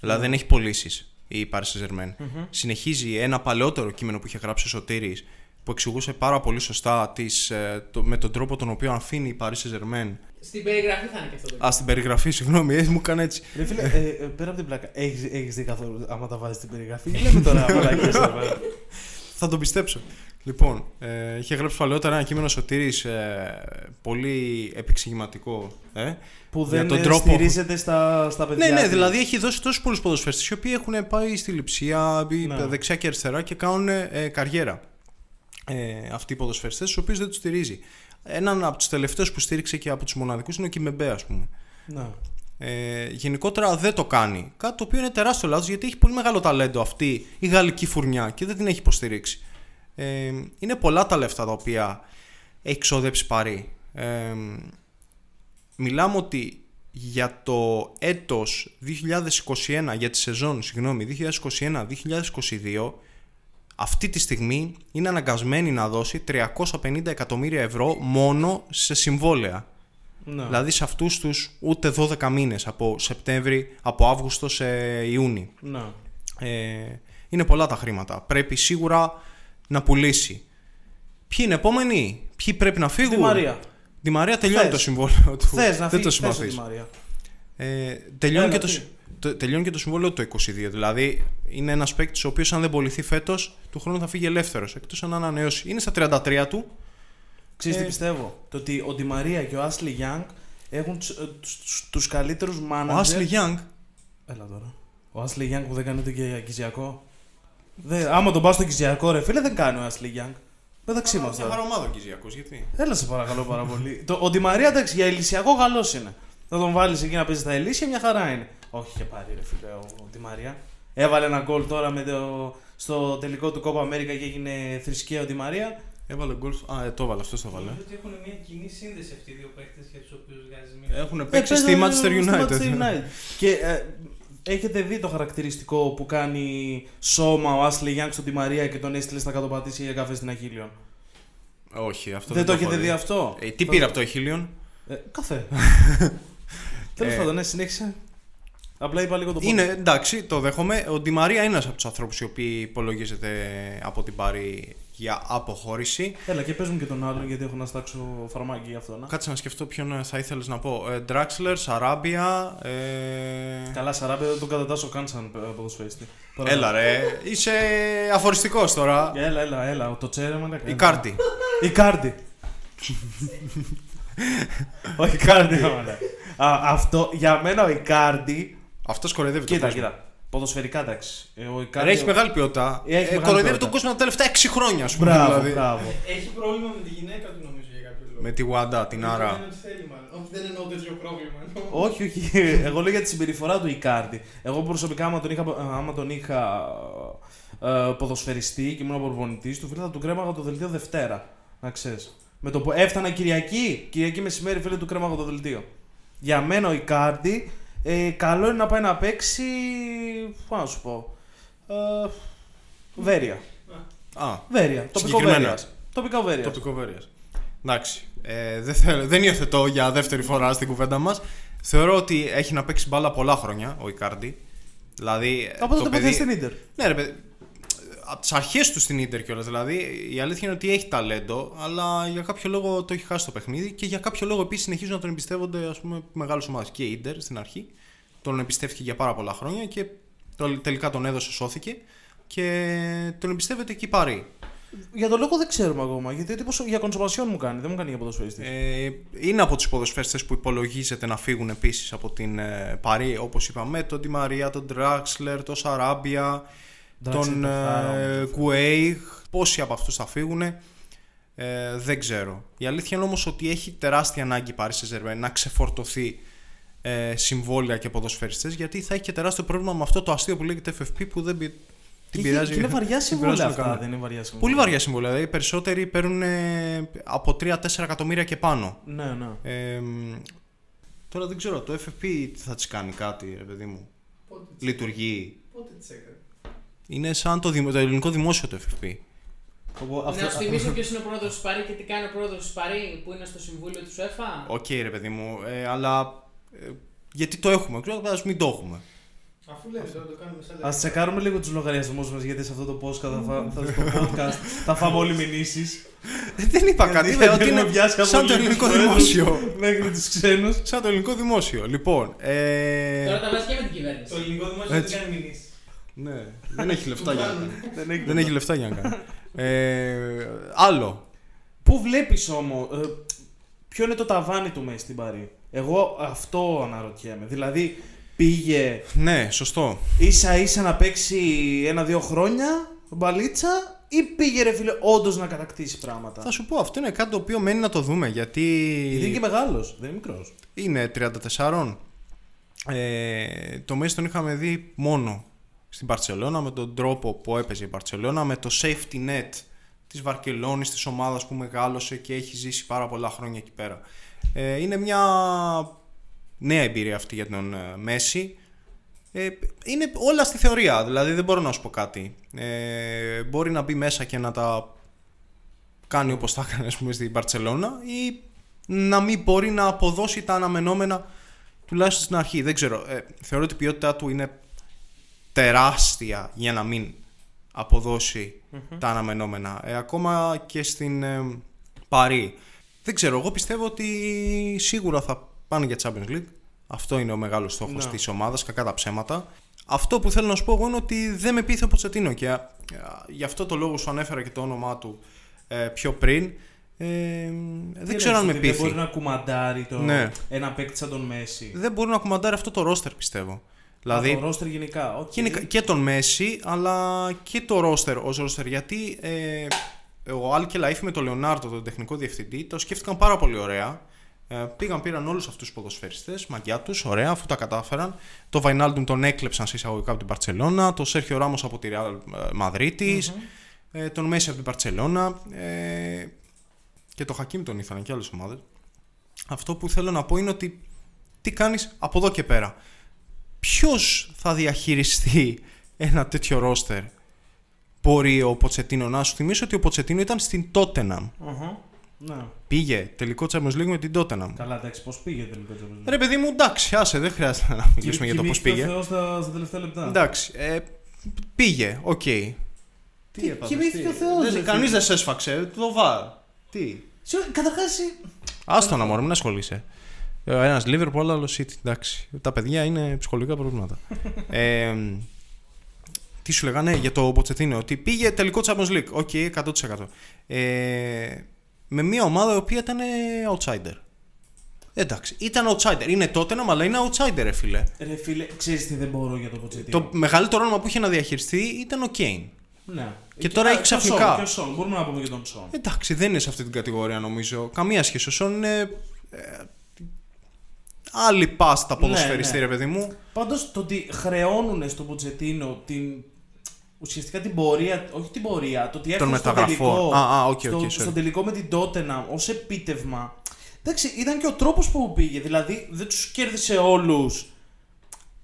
Δηλαδή δεν έχει πωλήσεις η Paris Saint-Germain. Συνεχίζει ένα παλαιότερο κείμενο που είχε γράψει ο Σωτήρης που εξηγούσε πάρα πολύ σωστά τις, ε, το, με τον τρόπο τον οποίο αφήνει η Paris Saint-Germain. Στην περιγραφή θα είναι και αυτό. το Α, στην περιγραφή, συγγνώμη, ε, μου έκανε έτσι. Ρε φίλε, ε, ε, πέρα από την πλάκα, έχεις έχεις δει καθόλου άμα τα βάζει στην περιγραφή. Λέμε τώρα μαλακίες εδώ πέρα. Θα τον πιστέψω. Λοιπόν, ε, είχε γράψει παλαιότερα ένα κείμενο Σωτήρης ε, πολύ επεξηγηματικό. Ε, Που για δεν τον ε, τρόπο- στηρίζεται στα, στα παιδιά. Ναι, ναι, της. δηλαδή έχει δώσει τόσους πολλούς ποδοσφαίρε οι οποίοι έχουν πάει στη λειψία, μπει Ναι. δεξιά και αριστερά και κάνουν ε, καριέρα. Ε, αυτοί οι ποδοσφαιριστές, του οποίους δεν τους στηρίζει. Έναν από τους τελευταίους που στήριξε και από τους μοναδικούς είναι ο Κιμεμπέ, ας πούμε. Ναι. Ε, γενικότερα δεν το κάνει. Κάτι το οποίο είναι τεράστιο λάθος γιατί έχει πολύ μεγάλο ταλέντο αυτή η γαλλική φουρνιά και δεν την έχει υποστηρίξει. Ε, είναι πολλά τα λεφτά τα οποία έχει ξοδέψει Παρή. Ε, μιλάμε ότι για το έτος 2021, για τη σεζόν, συγγνώμη, 2021-2022, αυτή τη στιγμή είναι αναγκασμένη να δώσει 350 εκατομμύρια ευρώ μόνο σε συμβόλαια. ναι. Δηλαδή σε αυτούς τους ούτε 12 μήνες από Σεπτέμβρη, από Αύγουστο σε Ιούνι. ναι. Ε, είναι πολλά τα χρήματα. Πρέπει σίγουρα να πουλήσει. Ποιοι είναι επόμενοι, ποιοι πρέπει να φύγουν; Τη Μαρία. Τη Μαρία τελειώνει Θες. το συμβόλαιο του. Θες να Δεν φύγεις το θες τη συμπαθείς. Μαρία. Ε, τελειώνει, Έλα, και το, τι. συ- το- τελειώνει και το συμβόλαιο το 22. Δηλαδή είναι ένας παίκτης ο οποίος αν δεν πωληθεί φέτος, του χρόνου θα φύγει ελεύθερος. Εκτός αν ανανεώσει. Είναι στα 33 του. Ξέρεις Ε, τι πιστεύω; Το ότι ο Ντι Μαρία και ο Άσλι Γιάνγκ έχουν τους, ε, τους, τους καλύτερους Ο μάνατζερ. Άσλι Young. Έλα τώρα. Ο Άσλι Γιάνγκ που δεν κάνει ούτε και οικισιακό. Δεν, άμα τον πας στο οικισιακό ρε φίλε δεν κάνει ο Άσλι Γιάνγκ. Μεταξύ μας Μια τώρα. χαρά ομάδα Κυριακός, γιατί; Έλα σε παρακαλώ πάρα πολύ. το, ο Ντι Μαρία εντάξει για ηλισιακό καλός είναι. Να τον βάλεις εκεί να παίζει στα ηλίσια μια χαρά είναι. Όχι και πάρει ρε φίλε ο, ο Ντι Μαρία. Έβαλε ένα γκολ τώρα με το, στο τελικό του Κόπα Αμέρικα και έγινε θρησκεία ο Ντι Μαρία. Έβαλε γκολ. Α, ε, το έβαλε, αυτός το έβαλε. Νομίζω ότι έχουν μια κοινή σύνδεση αυτοί οι δύο παίχτε για τους οποίους βγάζει μήνυμα. Έχουν Ε, παίξει στη παίζανε Manchester στο United. Manchester United. και ε, έχετε δει το χαρακτηριστικό που κάνει σώμα ο Άσλι Γιάνγκ στον Τη Μαρία και τον έστειλε στα κατοπατήσια για καφέ στην Αχίλιον; Όχι, αυτό Δεν το έχω έχετε δει. δει αυτό; Ε, τι Το- πήρε από το Εχίλιον. Ε, καφέ. Τέλος Ε, πάντων, ναι, συνέχισε. Απλά είπα λίγο το Είναι εντάξει, το δέχομαι. Ο Ντι Μαρία είναι ένας από τους ανθρώπους οι οποίοι υπολογίζεται από την Πάρη για αποχώρηση. Έλα και πες μου και τον άλλον γιατί έχω να στάξω φαρμάκι για αυτό. Να. Κάτσε να σκεφτώ ποιον θα ήθελες να πω. Ε, Draxler, Σαράμπια. Ε... Καλά, Σαράμπε, δεν τον κατατάσσω καν σαν ε, ποδοσφαιριστή. Έλα ρε, είσαι αφοριστικός τώρα. Έλα, έλα, έλα. Το τσέρεμα. Η Κάρτη. Η Κάρτη. Όχι, η Κάρτη. μάνα. Α, Αυτό, για μένα ο Ικάρντι. Αυτός κοροϊδεύει τον Κοίτα, κόσμο. κοίτα. Ποδοσφαιρικά εντάξει. Ε, Ο Ρε, Ικάρντι. έχει μεγάλη ποιότητα. Έχει Ε, μεγάλη κοροϊδεύει ποιότητα. τον κόσμο τα τελευταία 6 χρόνια, ας πούμε. Μπράβο, δηλαδή. μπράβο. Έχει πρόβλημα με τη γυναίκα του νομίζω για κάποιο λόγο. Με τη Wanda, την Δεν Άρα. είναι ότι θέλει, μάλλον. Όχι, δεν εννοώ τέτοιο πρόβλημα. εννοώ. όχι, όχι. Εγώ λέω για τη συμπεριφορά του Ικάρντι. Εγώ προσωπικά, άμα τον είχα, άμα τον είχα ε, ποδοσφαιριστή και ήμουν προπονητή του, φίλε θα του κρέμαγα το δελτίο Δευτέρα. Να ξέρεις. Με το που έφτανα Κυριακή, Κυριακή μεσημέρι, φίλε του κρέμαγα το δελτίο. Για μένα ο Ικάρντι, ε, καλό είναι να πάει να παίξει. Πώς να σου πω. Ε, Βέρεια. Α, Βέρεια. Τοπικό Συγκεκριμένα. Βέρειας. Τοπικό Βέρειας. τοπικό Βέρειας. Εντάξει. Ε, δεν, θέλω, δεν υιοθετώ για δεύτερη φορά στην κουβέντα μας. Θεωρώ ότι έχει να παίξει μπάλα πολλά χρόνια ο Ικάρντι. Δηλαδή. Από το τότε που παιδί- στην Ιντερ. Ναι, ρε παιδί. Από τις αρχές του στην ντερ κιόλας. Δηλαδή, η αλήθεια είναι ότι έχει ταλέντο, αλλά για κάποιο λόγο το έχει χάσει το παιχνίδι και για κάποιο λόγο επίσης συνεχίζουν να τον εμπιστεύονται ας πούμε, μεγάλε ομάδες. Και η ντερ στην αρχή τον εμπιστεύτηκε για πάρα πολλά χρόνια και το- τελικά τον έδωσε, σώθηκε και τον εμπιστεύεται και η Παρή. Για τον λόγο δεν ξέρουμε ακόμα. Γιατί ο τύπος για κονσομασιόν μου κάνει. Δεν μου κάνει για ποδοσφαιριστής. Ε, είναι από τους ποδοσφαίρες που υπολογίζεται να φύγουν επίσης από την ε, Παρή, όπως είπαμε, τον Τη Μαρία, τον Ντράξλερ, τον Σαράμπια, Εντάξει, τον το χάρο, ε, Κουέιγ. Πόσοι από αυτούς θα φύγουν, ε, δεν ξέρω. Η αλήθεια είναι όμως ότι έχει τεράστια ανάγκη η Paris Saint-Germain να ξεφορτωθεί ε, συμβόλαια και ποδοσφαιριστές γιατί θα έχει και τεράστιο πρόβλημα με αυτό το αστείο που λέγεται FFP που δεν, πη- την Και, πειράζει. και είναι βαριά την συμβόλαια πειράζει αυτά, κανένα. δεν είναι βαριά συμβόλαια. Πολύ βαριά συμβόλαια. Δηλαδή, οι περισσότεροι παίρνουν ε, από 3-4 εκατομμύρια και πάνω. Ναι, ναι. Ε, μ, τώρα δεν ξέρω, το FFP τι θα της κάνει κάτι, ρε παιδί μου; Πότε Λειτουργεί; Πότε τις έκανε; Είναι σαν το, δημο- το ελληνικό δημόσιο το FFP. Οπότε, Να σου θυμίσω ποιος είναι ο πρόεδρος του Παρή και τι κάνει ο πρόεδρος του Παρή που είναι στο συμβούλιο του ΣΟΕΦΑ. Οκ, ρε παιδί μου, ε, αλλά ε, γιατί το έχουμε, ξέρω, ας μην το έχουμε. Αφού λέτε τώρα το κάνουμε σαν Α τσεκάρουμε λίγο τους λογαριασμούς μας γιατί σε αυτό το podcast θα, φά- θα, στο podcast θα φάμε όλοι μηνύσεις. Ε, δεν είπα κάτι, είπα ότι είναι σαν το ελληνικό δημόσιο. Μέχρι τους ξένους. Σαν το ελληνικό δημόσιο. Λοιπόν, ε, Τώρα τα βάζεις και με την κυβέρνηση. Το ελληνικό δημόσιο Έτσι. δεν κάνει μηνύσεις. Ναι, δεν έχει λεφτά για να κάνει. Δεν έχει, Δεν έχει λεφτά για να κάνει. Ε, άλλο. Πού βλέπεις όμως, ε, ποιο είναι το ταβάνι του Μέση στην Παρή; Εγώ αυτό αναρωτιέμαι. Δηλαδή πήγε Ναι, σωστό. ίσα ίσα να παίξει ένα-δύο χρόνια μπαλίτσα ή πήγε ρε φίλε όντως να κατακτήσει πράγματα; Θα σου πω, αυτό είναι κάτι το οποίο μένει να το δούμε γιατί. Γιατί είναι και μεγάλος, δεν είναι μικρός. Είναι 34. Ε, το Μέση τον είχαμε δει μόνο στην Παρσελώνα με τον τρόπο που έπαιζε η Παρσελώνα, με το safety net της Βαρκελόνης, της ομάδας που μεγάλωσε και έχει ζήσει πάρα πολλά χρόνια εκεί πέρα. Ε, είναι μια νέα εμπειρία αυτή για τον ε, Μέση. Ε, είναι όλα στη θεωρία, δηλαδή δεν μπορώ να σου πω κάτι. Ε, μπορεί να μπει μέσα και να τα κάνει όπως τα έκανε ας πούμε στην Μπαρτσελώνα ή να μην μπορεί να αποδώσει τα αναμενόμενα τουλάχιστον στην αρχή. Δεν ξέρω. Ε, θεωρώ ότι η ποιότητά του είναι τεράστια για να μην αποδωσει τα αναμενόμενα. Ε, ακόμα και στην ε, Παρή. Δεν ξέρω. Εγώ πιστεύω ότι σίγουρα θα πάνε για Champions League. Αυτό είναι ο μεγάλος στόχος Ναι. της ομάδας, κακά τα ψέματα. Αυτό που θέλω να σου πω εγώ είναι ότι δεν με πείθει ο Ποτσετίνο και α, γι' αυτό το λόγο σου ανέφερα και το όνομά του ε, πιο πριν. Ε, δεν ξέρω αν με Δεν πείθει. μπορεί να κουμαντάρει το... Ναι. ένα παίκτη σαν τον Μέσι; Δεν μπορεί να κουμαντάρει αυτό το ρόστερ πιστεύω. Δηλαδή... Δηλαδή Το ρόστερ γενικά. οκ. και, είναι- και τον Μέσι αλλά και το ρόστερ ως ρόστερ γιατί ε, ο Αλ Κελαΐφι με τον Λεονάρντο τον τεχνικό διευθυντή το σκέφτηκαν πάρα πολύ ωραία ε, πήγαν πήραν όλους αυτούς τους ποδοσφαιριστές μαγκιά τους, ωραία αφού τα κατάφεραν το Βαϊνάλντουμ τον έκλεψαν σε εισαγωγικά από την Μπαρτσελόνα το Σέρχιο Ράμος από τη Ρεάλ Μαδρίτης ε, τον Μέση από την Παρσελώνα ε, και το Χακίμ τον ήθελαν και άλλες ομάδες αυτό που θέλω να πω είναι ότι τι κάνεις από εδώ και πέρα ποιος θα διαχειριστεί ένα τέτοιο ρόστερ; Μπορεί ο Ποτσετίνο να σου θυμίσω ότι ο Ποτσετίνο ήταν στην Τότεναμ Αχα. Ναι. πήγε τελικό Champions League με την Τότεναμ Καλά, εντάξει, πώς πήγε τελικό Champions League; ρε παιδί μου εντάξει άσε δεν χρειάζεται να μιλήσουμε για το πώς Κοιμήθηκε ο πήγε Θεός στα, στα τελευταία λεπτά. εντάξει ε, πήγε οκ Τι έπαθες, κοιμήθηκε τι; ο Θεός, Δεν- ρε κανείς φίλε. δεν σε έσφαξε το VAR τι; Καταρχάς. Άστο να μωρέ, μην ασχολείσαι. Ένας Liverpool, άλλος City. Εντάξει. Τα παιδιά είναι ψυχολογικά προβλήματα. ε, τι σου λέγανε για το Ποτσετίνο, ότι πήγε τελικό Champions League. OK, 100%. Ε, με μια ομάδα η οποία ήταν outsider. Εντάξει, ήταν outsider. Είναι τότε αλλά είναι outsider, ρε φίλε. Ρε φίλε, ξέρεις τι δεν μπορώ για το Ποτσετίνο. Το μεγαλύτερο όνομα που είχε να διαχειριστεί ήταν ο Κέιν. Ναι. Και τώρα α, έχει και ο ξαφνικά. Σον, Και ο Σον. Μπορούμε να πούμε και τον Σον. Εντάξει, δεν είναι σε αυτή την κατηγορία νομίζω. Καμία σχέση. Ο Σον είναι. Ε, άλλη πάστα ποδοσφαιριστή, ναι. ρε παιδί μου. Πάντως το ότι χρεώνουν στον Ποτσετίνο την. Ουσιαστικά την πορεία, όχι την πορεία, το ότι έφτασε στο μεταγραφών. τελικό, Α, α, οκ, στο, OK, sorry. στο τελικό με την Τότεναμ ως επίτευγμα. Εντάξει, ήταν και ο τρόπος που πήγε. Δηλαδή δεν τους κέρδισε όλους.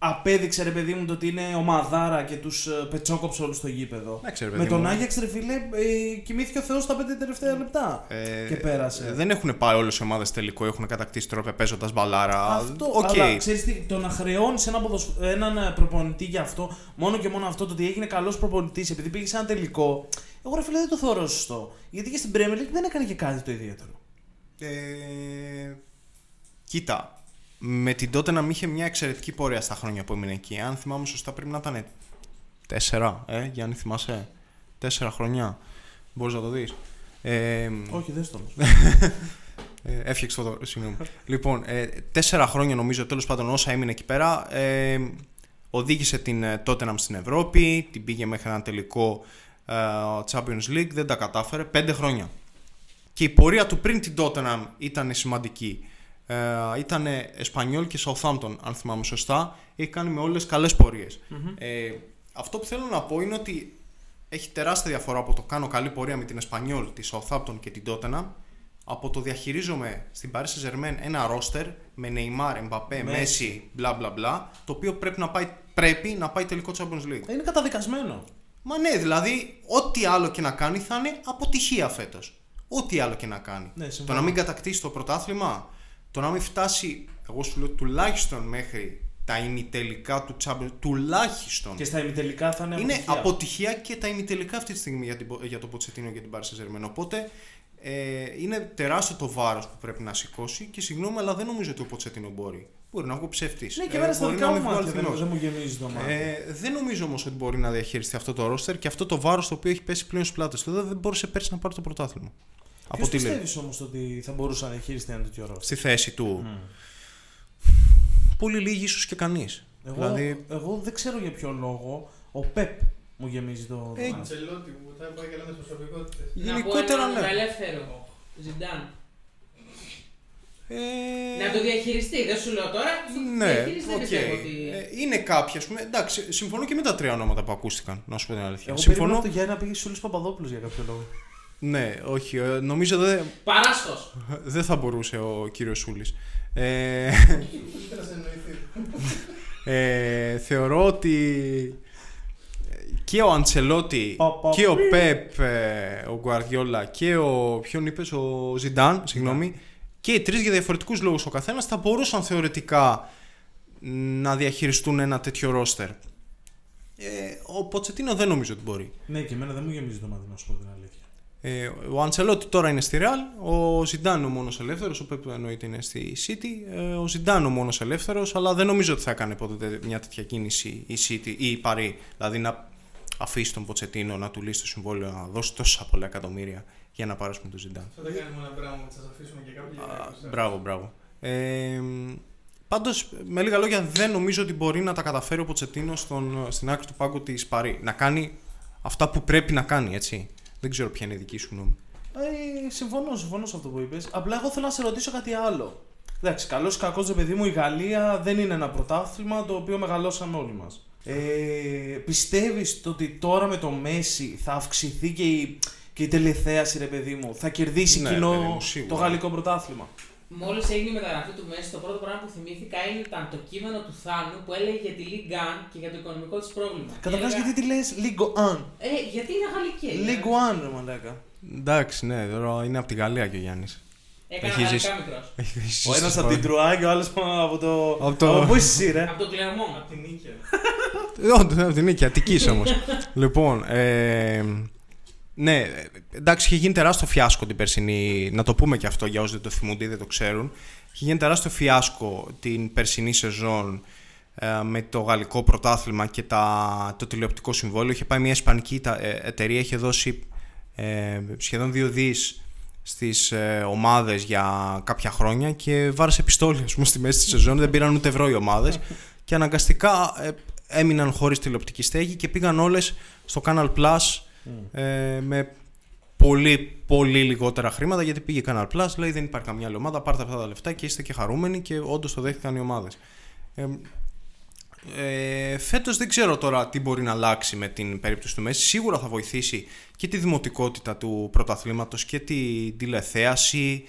Απέδειξε ρε παιδί μου το ότι είναι ομαδάρα και τους πετσόκοψε όλους στο γήπεδο. Εντάξει, ρε με παιδί τον μου. Άγιαξ ρε φίλε, ε, κοιμήθηκε ο Θεός στα πέντε τελευταία λεπτά. Ε, και πέρασε. ε, δεν έχουν πάει όλες οι ομάδες τελικό, έχουν κατακτήσει τρόπαια παίζοντας μπαλάρα. Αυτό, Οκ. αλλά ξέρεις τι, το να χρεώνεις ένα ποδοσ- έναν ε, προπονητή για αυτό, μόνο και μόνο αυτό, το ότι έγινε καλός προπονητής επειδή πήγε σε ένα τελικό, εγώ ρε φίλε δεν το θεωρώ σωστό. Γιατί και στην Premier League δεν έκανε και κάτι το ιδιαίτερο. Ε, κοίτα, με την τότε να μην είχε μια εξαιρετική πορεία στα χρόνια που έμεινε εκεί. Αν θυμάμαι σωστά, πρέπει να ήταν τέσσερα, ε, Γιάννη, θυμάσαι; Τέσσερα χρονιά. Μπορείς να το δεις. Ε, Όχι, δεν στο. Ε, έφτιαξε το. Συγγνώμη. λοιπόν, ε, τέσσερα χρόνια νομίζω τέλος πάντων όσα έμεινε εκεί πέρα. Ε, οδήγησε την ε, Tottenham στην Ευρώπη, την πήγε μέχρι ένα τελικό ε, Champions League, δεν τα κατάφερε. Πέντε χρόνια. Και η πορεία του πριν την Tottenham ήταν σημαντική. Ε, ήταν Εσπανιόλ και Southampton, αν θυμάμαι σωστά. Έχει κάνει με όλες καλές πορείες. Ε, αυτό που θέλω να πω είναι ότι έχει τεράστια διαφορά από το κάνω καλή πορεία με την Εσπανιόλ, τη Southampton και την Tottenham από το διαχειρίζομαι στην Paris Saint-Germain ένα ρόστερ με Neymar, Mbappé, Messi, μπλα μπλα μπλα, το οποίο πρέπει να πάει, πρέπει να πάει τελικό Champions League. Είναι καταδικασμένο. Μα ναι, δηλαδή, ό,τι άλλο και να κάνει θα είναι αποτυχία φέτος. Ό,τι άλλο και να κάνει. Ναι, το συμφωνώ. να μην κατακτήσει το πρωτάθλημα, το να μην φτάσει, εγώ σου λέω τουλάχιστον μέχρι τα ημιτελικά του Champions τουλάχιστον. Και στα ημιτελικά θα είναι είναι αποτυχία. αποτυχία και τα ημιτελικά αυτή τη στιγμή για, την, για το Ποτσετίνο και την Paris Saint-Germain. Οπότε ε, είναι τεράστιο το βάρος που πρέπει να σηκώσει και συγγνώμη, αλλά δεν νομίζω ότι ο Ποτσετίνο μπορεί. Μπορεί να βγω ψεύτης. Ναι, και εμένα στα δικά μου μάτια δεν, δεν μου γεμίζει το μάτι. Ε, δεν νομίζω όμως ότι μπορεί να διαχειριστεί αυτό το ρόστερ και αυτό το βάρος το οποίο έχει πέσει πλέον στι πλάτες του. Δεν δεν μπόρεσε πέρσι να πάρει το πρωτάθλημα. Ποιος τι λέει. πιστεύεις όμως ότι θα μπορούσε να διαχειριστεί ένα τέτοιο ρόλο. Στη θέση του. Πολύ λίγοι, ίσως και κανείς. Εγώ, Δηλαδή, εγώ δεν ξέρω για ποιο λόγο ο Πεπ μου γεμίζει το. Ε, το- Αντσελότη που θα πάει καλά με τι προσωπικότητες. γενικότερα να πω ναι. έναν ελεύθερο. Ζιντάν. Ε, Να το διαχειριστεί. Δεν σου λέω τώρα. στο Ναι, διαχειριστεί, δεν οκ. πιστεύω ότι. Ε, είναι κάποιοι, ας πούμε. Εντάξει, συμφωνώ και με τα τρία ονόματα που ακούστηκαν, να σου πω την αλήθεια. Εγώ συμφωνώ. περίμενα το Γιάννη να πήγε στους Παπαδόπουλους για κάποιο λόγο. Ναι, όχι. ε, νομίζω δεν Παράσχος. δεν θα μπορούσε ο κύριος Σούλης. Ε, Ήθελα να σε εννοηθεί. ε, θεωρώ ότι και ο Αντσελότη Πα, πα, και ο πι. Πεπ, ε, ο Γκουαρδιόλα και ο. Ποιον είπες, ο Ζιντάν, συγγνώμη. Και οι τρεις για διαφορετικούς λόγους ο καθένας θα μπορούσαν θεωρητικά να διαχειριστούν ένα τέτοιο ρόστερ. Ε, ο Ποτσετίνο δεν νομίζω ότι μπορεί. Ναι, και εμένα δεν μου γεμίζει το μάτι να σου πω την αλήθεια. Ε, ο Αντσελότη τώρα είναι στη Ρεάλ, ο Ζιντάν ο μόνος ελεύθερος, ο Πέπ εννοείται είναι στη City. Ε, ο Ζιντάν ο μόνος ελεύθερος, αλλά δεν νομίζω ότι θα έκανε ποτέ μια τέτοια κίνηση η City ή η Παρή. Δηλαδή να αφήσει τον Ποτσετίνο να του λύσει το συμβόλαιο, να δώσει τόσα πολλά εκατομμύρια για να πάρουμε τον Ζιντάν. Αυτό δεν κάνουμε ένα πράγμα που θα σας αφήσουμε και κάποια. Α, Μπράβο, μπράβο. Ε, Πάντως, με λίγα λόγια, δεν νομίζω ότι μπορεί να τα καταφέρει ο Ποτσετίνο στον, στην άκρη του πάγκου της Παρή. Να κάνει αυτά που πρέπει να κάνει, έτσι. Δεν ξέρω ποια είναι η δική σου γνώμη. Ε, συμφωνώ, συμφωνώ σε αυτό που είπες. Απλά εγώ θέλω να σε ρωτήσω κάτι άλλο. Εντάξει, καλός ή κακός, ρε παιδί μου, η Γαλλία δεν είναι ένα πρωτάθλημα το οποίο μεγαλώσαμε όλοι μας. Ε, Πιστεύεις ότι τώρα με το Μέση θα αυξηθεί και η, και η τελεθέαση, ρε παιδί μου, θα κερδίσει Ναι, κοινό παιδί μου, σίγουρα. το γαλλικό πρωτάθλημα; Μόλις έγινε η μεταγραφή του Μέση, το πρώτο πράγμα που θυμήθηκα είναι, ήταν το κείμενο του Θάνου που έλεγε για τη Ligue 1 και για το οικονομικό της πρόβλημα. Καταρχάς, Έλεγα, γιατί τη λες Ligue 1. Ε, γιατί είναι γαλλική. Ligue 1, ρε μαλάκα. Εντάξει, ναι, τώρα είναι από τη Γαλλία και ο Γιάννης. Έκανα Έχει ζήσει. γαλλικά μικρό. Ο ένας από την Τρουά και ο άλλος από το. Από το- Από πού είσαι, εσύ, ρε. Από το Κλερμόν. Από την νίκαια. Όντως, από την νίκη, Αττικής όμως. λοιπόν, ε, ναι, εντάξει, είχε γίνει τεράστιο φιάσκο την περσινή. Να το πούμε και αυτό για όσοι δεν το θυμούνται ή δεν το ξέρουν. Είχε γίνει τεράστιο φιάσκο την περσινή σεζόν ε, με το γαλλικό πρωτάθλημα και τα, το τηλεοπτικό συμβόλαιο. Είχε πάει μια ισπανική τα- ε, εταιρεία, είχε δώσει ε, σχεδόν δύο δις στις ε, ομάδες για κάποια χρόνια και βάρεσε πιστόλι ας πούμε, στη μέση της σεζόν, δεν πήραν ούτε ευρώ οι ομάδες και αναγκαστικά ε, έμειναν χωρίς τηλεοπτική στέγη και πήγαν όλες στο Canal Plus ε, με πολύ πολύ λιγότερα χρήματα γιατί πήγε Canal Plus, λέει δεν υπάρχει καμιά άλλη ομάδα, πάρτε αυτά τα λεφτά και είστε και χαρούμενοι και όντως το δέχτηκαν οι ομάδες. Ε, ε, Φέτος δεν ξέρω τώρα τι μπορεί να αλλάξει με την περίπτωση του Μέση. Σίγουρα θα βοηθήσει και τη δημοτικότητα του πρωταθλήματος και τη τηλεθέαση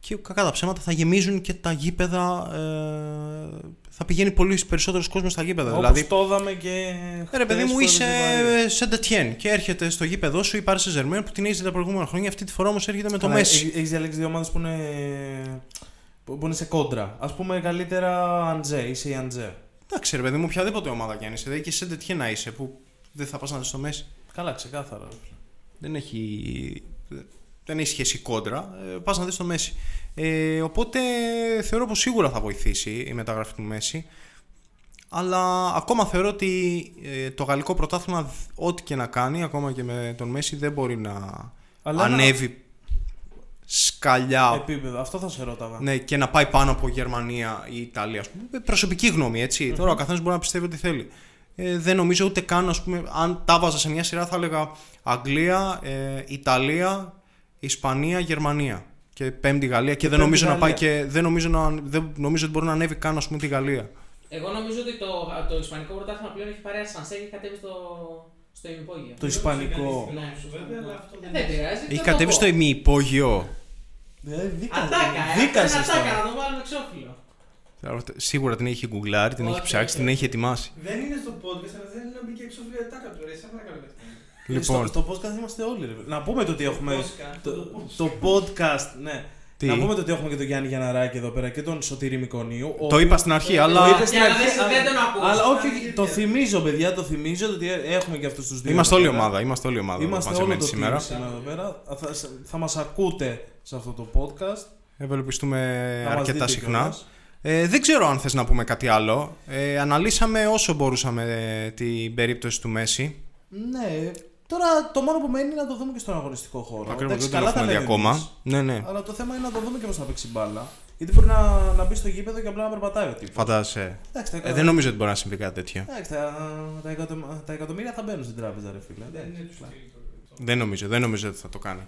και κακά τα ψέματα θα γεμίζουν και τα γήπεδα. Ε, θα πηγαίνει πολύ περισσότερος κόσμος στα γήπεδα. Όπως δηλαδή, το είδαμε και. ε, ρε παιδί χθες μου, που είσαι έπαιζε η Βαρία. σε Ντετιέν και έρχεται στο γήπεδο σου η Paris Saint-Germain που την έχεις τα προηγούμενα χρόνια. Αυτή τη φορά όμως έρχεται με το Καλά, Μέση. έχ- Έχεις διαλέξει δύο ομάδες που είναι, που που είναι σε κόντρα. Ας πούμε καλύτερα Αντζέ, είσαι η Αντζέ. Εντάξει, ρε παιδί μου, οποιαδήποτε ομάδα κι αν είσαι. Δηλαδή και σε Ντετιέν να είσαι που δεν θα πας να δεις το Μέση. Καλά, ξεκάθαρα. Δεν έχει, δεν έχει σχέση κόντρα. Ε, πας να δεις το Μέση. Ε, οπότε θεωρώ πως σίγουρα θα βοηθήσει η μεταγραφή του Μέση. Αλλά ακόμα θεωρώ ότι ε, το γαλλικό πρωτάθλημα, ό,τι και να κάνει, ακόμα και με τον Μέση, δεν μπορεί να Αλλά να- ανέβει σκαλιά Επίπεδο, αυτό θα σε ρώταγα. ναι, και να πάει πάνω από Γερμανία ή Ιταλία. Ας πούμε. Ε, Προσωπική γνώμη, έτσι. Τώρα ο καθένας μπορεί να πιστεύει ό,τι θέλει. Ε, δεν νομίζω ούτε καν, ας πούμε, αν τα βάζα σε μια σειρά, θα έλεγα Αγγλία, ε, Ιταλία, Ισπανία, Γερμανία. Και πέμπτη Γαλλία. Και, δεν, πέμπτη νομίζω να πάει Γαλλία. και. Δεν νομίζω, να, δεν νομίζω ότι μπορεί να ανέβει καν, ας πούμε, τη Γαλλία. Εγώ νομίζω ότι το, το Ισπανικό πρωτάθλημα πλέον έχει πάρει ασανσέ και έχει κατέβει στο, στο ημυπόγειο. Το ισπανικό. Ναι. Βέβαια, αλλά αυτό Ε, δεν Δεν πειράζει. Έχει θα το κατέβει πω. στο ημιυπόγειο. Ε, δίκα- Ατάκα, ε. δίκασες Ένα ατάκα, τώρα. να το βάλουμε εξώφυλλο. Σίγουρα την έχει γκουγκλάρει, την έχει Όχι, ψάξει, όχι. την έχει ετοιμάσει. Δεν είναι στο podcast, αλλά δεν είναι να μπει και έξω βιβλία τάκα του. Ρε, σε παρακαλώ. Λοιπόν, Στο, στο podcast είμαστε όλοι. Ρε. Να πούμε το ότι έχουμε. podcast, Το, το το podcast, ναι. Τι; Να πούμε το ότι έχουμε και τον Γιάννη Γιαναράκη εδώ πέρα και τον Σωτήρη Μικονίου. ο το είπα στην αρχή, αλλά Το είπες στην Για να αρχή, δεν- αλλά- δεν τον ακούς. Αλλά όχι, όχι, Αλήθεια. το θυμίζω, παιδιά, το θυμίζω ότι έχουμε και αυτούς τους δύο. είμαστε εδώ όλη πέρα. ομάδα. Είμαστε όλη ομάδα εδώ Είμαστε όλο μαζεμένοι το σήμερα. σήμερα. σήμερα εδώ πέρα. Θα, θα μας ακούτε σε αυτό το podcast. Ευελπιστούμε Θα μας αρκετά δείτε συχνά. κιόλας. Ε, δεν ξέρω αν θες να πούμε κάτι άλλο. Ε, αναλύσαμε όσο μπορούσαμε ε, την περίπτωση του Μέση. Ναι, τώρα το μόνο που μένει είναι να το δούμε και στον αγωνιστικό χώρο. Ακριβώς, Εντάξει, δεν τον καλά τα έχουμε δει λέμε ακόμα. εμείς. Ναι, ναι. Αλλά το θέμα είναι να το δούμε και πώ θα παίξει μπάλα. Γιατί μπορεί να, να μπει στο γήπεδο και απλά να περπατάει ο τύπος. Φαντάζεσαι. Εντάξει, τα, Ε, δεν νομίζω ότι μπορεί να συμβεί κάτι τέτοιο. εντάξει, τα, τα, εκατο- τα εκατομμύρια θα μπαίνουν στην τράπεζα, ρε φίλε. Δεν Εντάξει. είναι τους στυλ το- Δεν νομίζω, δεν νομίζω ότι θα το κάνει.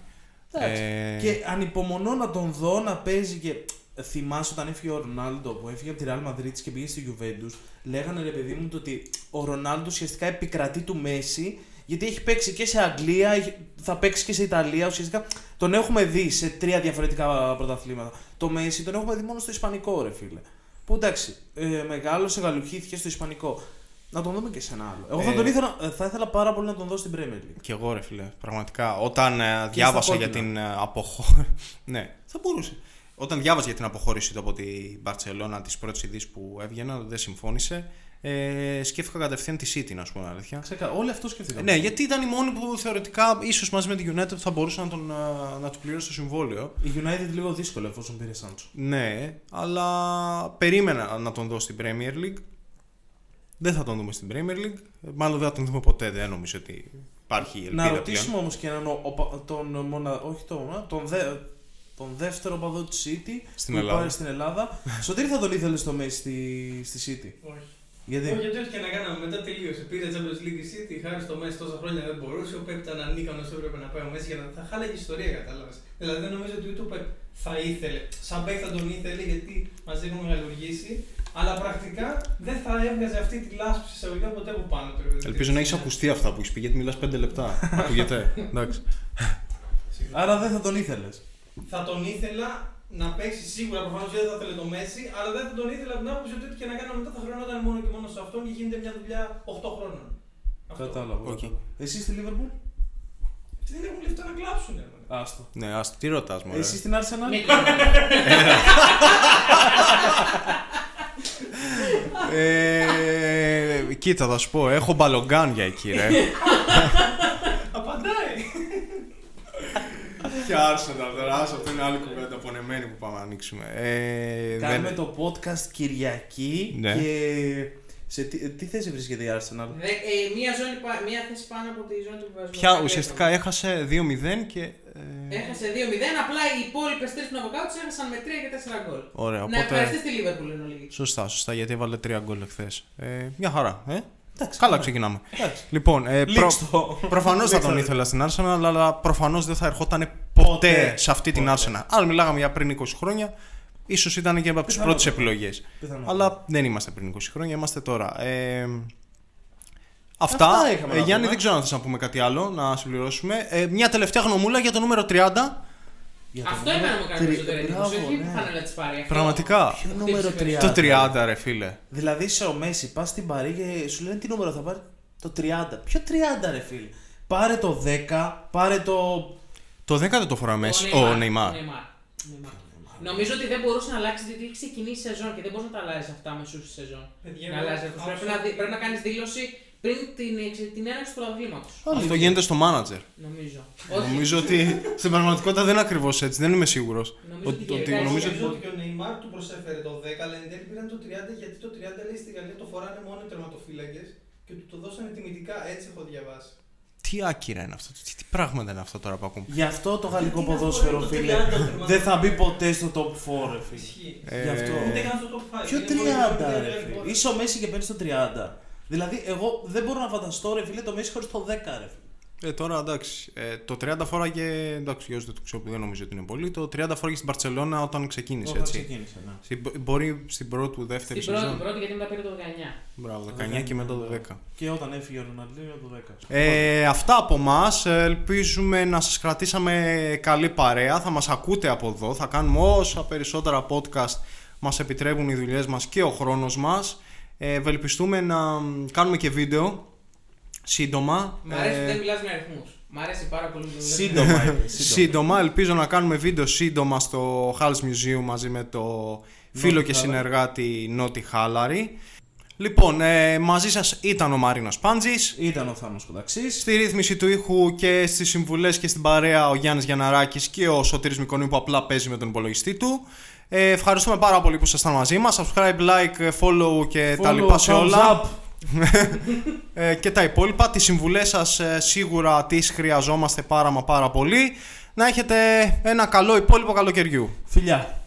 Εντάξει. Ε, Και ανυπομονώ να τον δω να παίζει και. Θυμάσαι όταν έφυγε ο Ρονάλντο που έφυγε από τη Real Madrid και πήγε στη Juventus, λέγανε ρε παιδί μου το ότι ο Ρονάλντο ουσιαστικά επικρατεί του Μέση γιατί έχει παίξει και σε Αγγλία, έχει- θα παίξει και σε Ιταλία. Ουσιαστικά τον έχουμε δει σε τρία διαφορετικά πρωταθλήματα. Το Μέση τον έχουμε δει μόνο στο Ισπανικό, ρε φίλε. Που εντάξει, ε, μεγάλωσε, γαλουχήθηκε στο Ισπανικό. Να τον δούμε και σε ένα άλλο. Εγώ θα, Ε, τον ήθελα, ε, θα ήθελα πάρα πολύ να τον δω στην Premier League. Κι εγώ ρε φίλε, πραγματικά. Όταν ε, διάβασα για κόκκινα. την ε, αποχώρηση. ναι, θα μπορούσε. Όταν διάβασα για την αποχώρηση του από την Μπαρσελόνα, τις πρώτες ειδήσεις που έβγαιναν, δεν συμφώνησε. Ε, σκέφτηκα κατευθείαν τη City, να σου πω την αλήθεια. Ξεκα... Όλοι αυτό σκεφτήκαμε. Ναι, γιατί ήταν η μόνη που θεωρητικά, ίσως μαζί με την United, θα μπορούσε να, τον, ε, να του πληρώσει το συμβόλαιο. Η United λίγο δύσκολο εφόσον πήρε Σάντσο. Ναι, αλλά περίμενα να τον δω στην Premier League. Δεν θα τον δούμε στην Premier League. Μάλλον δεν θα τον δούμε ποτέ. Δεν νομίζω ότι υπάρχει ελπίδα Να πλέον. ρωτήσουμε όμως και έναν. ο- ο- τον, μονα... όχι τον, τον, δε... τον δεύτερο παδό της City Στην που Ελλάδα. υπάρχει στην Ελλάδα. Σωτήρη θα τον ήθελες στο Μέση στη, στη City; Όχι. Γιατί; Όχι, γιατί ό,τι και να κάναμε μετά τελείωσε. Πήρε Champions League η City, χάρη στο Μέση τόσα χρόνια δεν μπορούσε. Ο Πέπ ήταν ανίκανος, έπρεπε να πάει ο Μέση για να. Θα χάλαγε η ιστορία, κατάλαβες. Δηλαδή δεν νομίζω ότι ούτε ο Πέπ θα ήθελε. Σαν Πέπ θα τον ήθελε γιατί μας έχουν μεγαλουργήσει. Αλλά πρακτικά δεν θα έβγαζε αυτή τη λάσπη εισαγωγικά ποτέ από πάνω του. ρε παιδί. Ελπίζω να έχεις ακουστεί αυτά που έχεις πει, γιατί μιλάς 5 λεπτά. Ακούγεται. Εντάξει. Άρα δεν θα τον ήθελες. Θα τον ήθελα να παίξει σίγουρα προφανώς δεν θα ήθελε το Μέσι, αλλά δεν θα τον ήθελα από την άποψη ότι ό,τι και να κάνω μετά θα χρεωνόταν μόνο και μόνος σε αυτόν και γίνεται μια δουλειά 8 χρόνων. Αυτό. Κατάλαβα. Οκ. κατάλαβα. Εσύ στη Liverpool. Αυτοί δεν έχουν λεφτά να κλάψουν. ρε. Άστο. Ναι, ας, τι ρωτάς, μου. Εσύ στην Arsenal; Μην Ε, κοίτα, θα σου πω, έχω μπαλογκάν για εκεί, ρε. Και Arsenal τώρα, άσο, αυτό είναι άλλη κουβέντα πονεμένη που πάμε να ανοίξουμε. Ε, Κάνουμε δεν- το podcast Κυριακή Ναι. και σε τι, τι θέση βρίσκεται η Arsenal; Δε- ε, μία, ζώνη, πα- μία θέση πάνω από τη ζώνη του βιβασμού. Πια ουσιαστικά έχασε 2-0 και. ε, Έχασε 2-0, απλά οι υπόλοιπες τρεις που είναι από κάτω τους έχασαν με 3 και 4 γκολ. Ωραία, Να οπότε. ευχαριστήσει τη Liverpool εν ολίγη. Σωστά, σωστά, γιατί έβαλε 3 γκολ εχθές. Ε, μια χαρά, ε. Εντάξει, Καλά καλά. ξεκινάμε. Εντάξει. Λοιπόν, ε, προ... Λήξτο. προφανώς θα τον Λήξτο. ήθελα στην Arsenal, αλλά προφανώς δεν θα ερχόταν ποτέ, Ποτέ. σε αυτή την Ποτέ. Arsenal. Αν μιλάγαμε για πριν 20 χρόνια, ίσως ήταν και από τις Πιθανότατα. πρώτες επιλογές. Πιθανότατα. Αλλά δεν είμαστε πριν 20 χρόνια, είμαστε τώρα. Ε, αυτά. Αυτά είχαμε ε, να Γιάννη, πούμε. δεν ξέρω αν θες να πούμε κάτι άλλο, να συμπληρώσουμε. Ε, μια τελευταία γνωμούλα για το νούμερο 30. Για το Αυτό νούμερο εμένα μου κάνει τρι- περισσότερη εντύπωση. Μπράβο, Όχι ναι. που φανέλα τη πάρει. αυτό. Πραγματικά. Ποιο Αυτό νούμερο έχει 30. Το 30, ρε φίλε. Δηλαδή σε ο Μέση πας στην Παρή και σου λένε τι νούμερο θα πάρει. Το 30. Ποιο 30 ρε φίλε. Πάρε το 10, πάρε το. Το 10 δεν το φορά μέσα. Ο Neymar, Νεϊμάρ. Neymar. Neymar. Νομίζω ότι δεν μπορούσε να αλλάξει διότι έχει ξεκινήσει η σεζόν και δεν μπορεί να τα αλλάζει αυτά μεσούς στη σεζόν. Παιδιά, Να εγώ αλλάζει αυτό. άκουσα- Πρέπει να, δι- πρέπει να κάνεις δήλωση πριν την, εξ- την έναρξη του πρωταθλήματο. Αυτό γίνεται στο manager. Νομίζω. Όχι. Νομίζω ότι στην πραγματικότητα δεν είναι ακριβώς έτσι, δεν είμαι σίγουρος. Νομίζω ότι και Εγώ νομίζω νομίζω ότι. ότι και ο Νεϊμάρ του προσέφερε το 10, αλλά εν τέλει πήραν το 30 γιατί το 30 λέει στη Γαλλία το φοράνε μόνο οι τερματοφύλακες και του το δώσανε τιμητικά. Έτσι έχω διαβάσει. Τι άκυρα είναι αυτό, τι, τι πράγματα είναι αυτά τώρα που ακούμε. Γι' αυτό το γαλλικό Τι να ποδόσφαιρο, πω, το φίλε, 30 τερματοφύλακες. δεν θα μπει ποτέ στο top 4, ρε φίλε. Ισχύει. Ε, Γι' αυτό. Ούτε καν στο top 5. Ποιο Είναι πολύ 30, πολύ ρε πολύ φίλε. Είσαι ο Μέση και παίρνεις το 30. Δηλαδή, εγώ δεν μπορώ να φανταστώ, ρε φίλε, το Μέση χωρίς το 10, ρε φίλε. Ε, τώρα εντάξει. Ε, το 30 φόραγε. Εντάξει, για όσους δεν το ξέρω, που δεν νομίζω ότι είναι πολύ. Το 30 φόραγε στην Παρσελώνα όταν ξεκίνησε. Όταν έτσι. ξεκίνησε, ναι. Στην, μπορεί στην πρώτη του δεύτερη Στην πρώτη, σεζόν. πρώτη γιατί μετά πήρε το 19. Μπράβο, 19 19, και μετά το ναι. 10. Και όταν έφυγε ο Ροναλντίνιο το 10. Ε, αυτά από εμάς. Ελπίζουμε να σας κρατήσαμε καλή παρέα. Θα μας ακούτε από εδώ. Θα κάνουμε όσα περισσότερα podcast μας επιτρέπουν οι δουλειές μας και ο χρόνος μας. Ε, ευελπιστούμε να μ, κάνουμε και βίντεο σύντομα. Μ' αρέσει που Ε, δεν μιλάς με αριθμούς. Μ' αρέσει πάρα πολύ που δεν μιλάς με Σύντομα είπε. σύντομα. Ελπίζω να κάνουμε βίντεο σύντομα στο Hals Museum μαζί με το φίλο και Χάλαρη. συνεργάτη Νότι Χάλαρη. Λοιπόν, ε, μαζί σας ήταν ο Μαρίνος Πάντζης. Ήταν ο Θάνος Κονταξής. Στη ρύθμιση του ήχου και στις συμβουλές και στην παρέα ο Γιάννης Γιανναράκης και ο Σωτήρης Μικονίου που απλά παίζει με τον υπολογιστή του. Ε, ευχαριστούμε πάρα πολύ που ήσασταν μαζί μας. Subscribe, like, follow και τα Follow, λοιπά σε thumbs όλα. up. Ε, και τα υπόλοιπα. Τις συμβουλές σας ε, σίγουρα τις χρειαζόμαστε πάρα μα πάρα πολύ. Να έχετε ένα καλό υπόλοιπο καλοκαιριού. Φιλιά.